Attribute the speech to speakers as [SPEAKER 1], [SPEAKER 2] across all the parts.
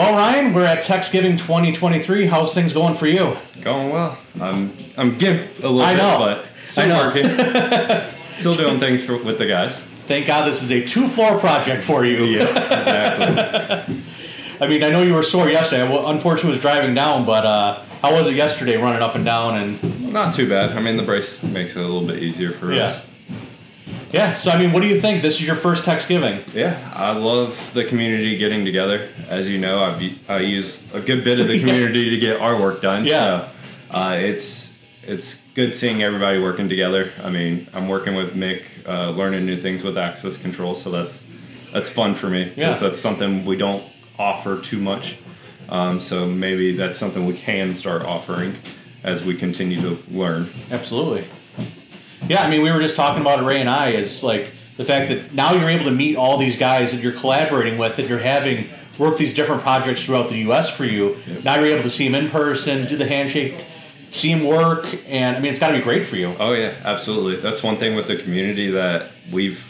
[SPEAKER 1] Well, Ryan, we're at Thanksgiving 2023. How's things going for you?
[SPEAKER 2] Going well. I'm I'm gimp a little
[SPEAKER 1] I
[SPEAKER 2] bit,
[SPEAKER 1] know.
[SPEAKER 2] but still
[SPEAKER 1] I know.
[SPEAKER 2] working. still doing things for, with the guys.
[SPEAKER 1] Thank God this is a two-floor project for you.
[SPEAKER 2] Yeah, exactly.
[SPEAKER 1] I mean, I know you were sore yesterday. Well, unfortunately, was driving down, but uh, how was it yesterday, running up and down? And
[SPEAKER 2] Not too bad. I mean, the brace makes it a little bit easier for
[SPEAKER 1] Yeah.
[SPEAKER 2] us.
[SPEAKER 1] Yeah, so I mean, what do you think? This is your first Thanksgiving.
[SPEAKER 2] Yeah, I love the community getting together. As you know, I've I use a good bit of the community to get our work done.
[SPEAKER 1] Yeah.
[SPEAKER 2] So, uh, it's it's good seeing everybody working together. I mean, I'm working with Mick, uh, learning new things with access control, so that's that's fun for me
[SPEAKER 1] Yeah.
[SPEAKER 2] that's something we don't offer too much. Um, so maybe that's something we can start offering as we continue to learn.
[SPEAKER 1] Absolutely. Yeah, I mean, we were just talking about it, Ray and I, is like the fact that now you're able to meet all these guys that you're collaborating with, that you're having work these different projects throughout the U.S. for you.
[SPEAKER 2] Yep.
[SPEAKER 1] Now you're able to see them in person, do the handshake, see them work, and I mean, it's got to be great for you.
[SPEAKER 2] Oh yeah, absolutely. That's one thing with the community that we've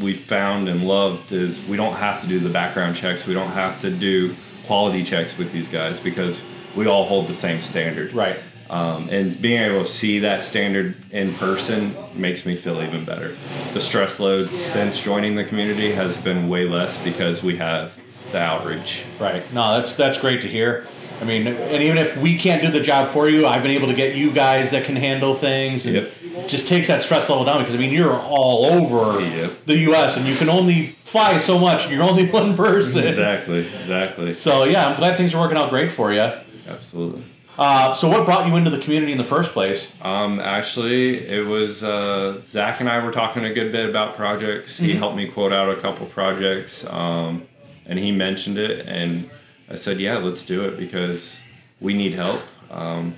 [SPEAKER 2] we've found and loved is we don't have to do the background checks. We don't have to do quality checks with these guys because we all hold the same standard.
[SPEAKER 1] Right.
[SPEAKER 2] Um, and being able to see that standard in person makes me feel even better. The stress load since joining the community has been way less because we have the outreach.
[SPEAKER 1] Right. No, that's that's great to hear. I mean, and even if we can't do the job for you, I've been able to get you guys that can handle things. And
[SPEAKER 2] Yep.
[SPEAKER 1] Just takes that stress level down because I mean you're all over
[SPEAKER 2] Yep.
[SPEAKER 1] the U.S. and you can only fly so much. and You're only one person.
[SPEAKER 2] Exactly, exactly.
[SPEAKER 1] So yeah, I'm glad things are working out great for you.
[SPEAKER 2] Absolutely.
[SPEAKER 1] Uh, so what brought you into the community in the first place?
[SPEAKER 2] Um, actually, it was uh, Zach and I were talking a good bit about projects. He helped me quote out a couple projects, um, and he mentioned it, and I said, "Yeah, let's do it because we need help." Um,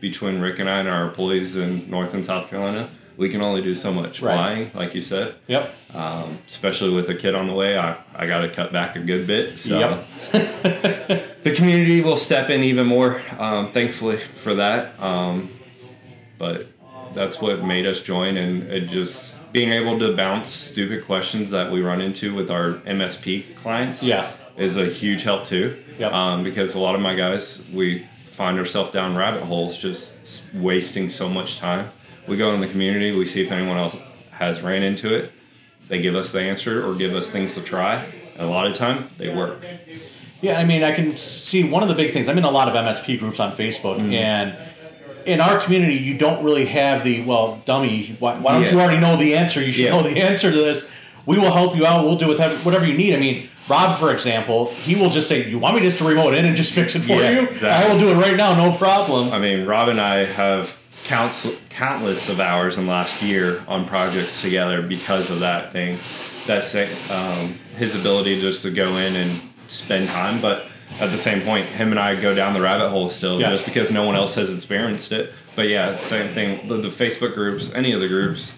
[SPEAKER 2] between Rick and I and our employees in North and South Carolina, we can only do so much
[SPEAKER 1] Right.
[SPEAKER 2] flying, like you said.
[SPEAKER 1] Yep.
[SPEAKER 2] Um, especially with a kid on the way, I, I got to cut back a good bit. So
[SPEAKER 1] Yep.
[SPEAKER 2] the community will step in even more, um, thankfully for that. Um, but that's what made us join, and it just being able to bounce stupid questions that we run into with our MSP clients.
[SPEAKER 1] Yeah.
[SPEAKER 2] is a huge help too.
[SPEAKER 1] Yep.
[SPEAKER 2] Um, because a lot of my guys, we find ourselves down rabbit holes, just wasting so much time. We go in the community, we see if anyone else has ran into it. They give us the answer or give us things to try. And a lot of time, they work.
[SPEAKER 1] Yeah, I mean, I can see one of the big things. I'm in a lot of MSP groups on Facebook,
[SPEAKER 2] Mm-hmm.
[SPEAKER 1] and in our community, you don't really have the well, dummy. Why, why don't
[SPEAKER 2] Yeah.
[SPEAKER 1] you already know the answer? You should
[SPEAKER 2] Yeah.
[SPEAKER 1] know the answer to this. We will help you out. We'll do whatever whatever you need. I mean, Rob, for example, he will just say, "You want me just to remote in and just fix it for
[SPEAKER 2] Yeah,
[SPEAKER 1] you?
[SPEAKER 2] exactly.
[SPEAKER 1] I will do it right now, no problem."
[SPEAKER 2] I mean, Rob and I have counts, countless of hours in the last year on projects together because of that thing. That's um, his ability just to go in and spend time, but at the same point, him and I go down the rabbit hole still,
[SPEAKER 1] Yeah.
[SPEAKER 2] just because no one else has experienced it. But yeah, same thing. The, the Facebook groups, any of the groups.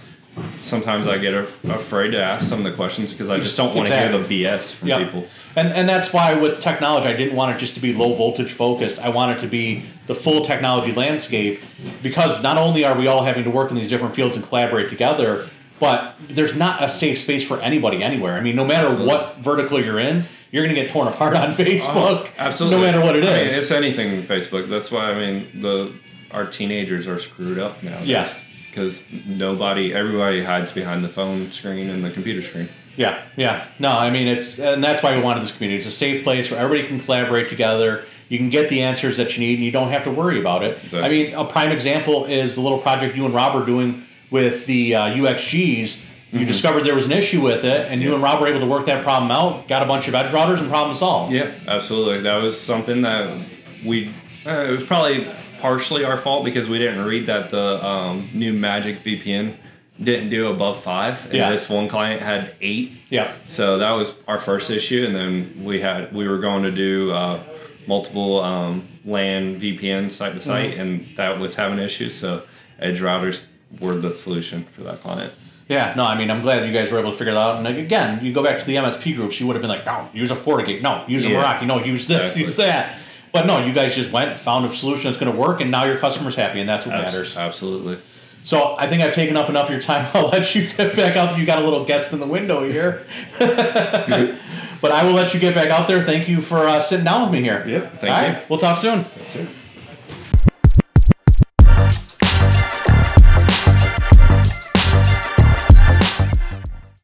[SPEAKER 2] Sometimes I get a, afraid to ask some of the questions because I just don't want to hear the BS from
[SPEAKER 1] Yep.
[SPEAKER 2] people.
[SPEAKER 1] And and that's why with technology, I didn't want it just to be low voltage focused. I want it to be the full technology landscape because not only are we all having to work in these different fields and collaborate together, but there's not a safe space for anybody anywhere. I mean, no matter
[SPEAKER 2] Absolutely.
[SPEAKER 1] what vertical you're in, you're going to get torn apart on oh, Facebook.
[SPEAKER 2] Oh, absolutely.
[SPEAKER 1] No matter what it is.
[SPEAKER 2] I mean, it's anything in Facebook. That's why I mean the our teenagers are screwed up now.
[SPEAKER 1] Yes.
[SPEAKER 2] Because nobody, everybody hides behind the phone screen and the computer screen.
[SPEAKER 1] Yeah, yeah. No, I mean it's and that's why we wanted this community. It's a safe place where everybody can collaborate together. You can get the answers that you need, and you don't have to worry about it.
[SPEAKER 2] Exactly.
[SPEAKER 1] I mean, a prime example is the little project you and Rob are doing with the uh, UXGs. You discovered there was an issue with it, and you and Rob were able to work that problem out. Got a bunch of edge routers, and problem solved.
[SPEAKER 2] Yeah, absolutely. That was something that we. Uh, it was probably partially our fault because we didn't read that the um, new Magic VPN didn't do above five, and
[SPEAKER 1] Yeah.
[SPEAKER 2] this one client had eight.
[SPEAKER 1] Yeah.
[SPEAKER 2] So that was our first issue, and then we had we were going to do uh, multiple um, LAN VPN site to site, and that was having issues. So edge routers were the solution for that client.
[SPEAKER 1] Yeah, no, I mean, I'm glad you guys were able to figure it out. And again, you go back to the MSP group, she would have been like, no, use a FortiGate, no, use a
[SPEAKER 2] Yeah.
[SPEAKER 1] Meraki, no, use this,
[SPEAKER 2] Exactly.
[SPEAKER 1] use that. But no, you guys just went, found a solution that's going to work, and now your customer's happy, and that's what
[SPEAKER 2] Abs-
[SPEAKER 1] matters.
[SPEAKER 2] Absolutely.
[SPEAKER 1] So I think I've taken up enough of your time. I'll let you get back out. You got a little guest in the window here. But I will let you get back out there. Thank you for uh, sitting down with me here.
[SPEAKER 2] Yep, thank
[SPEAKER 1] All
[SPEAKER 2] you.
[SPEAKER 1] right, we'll talk soon.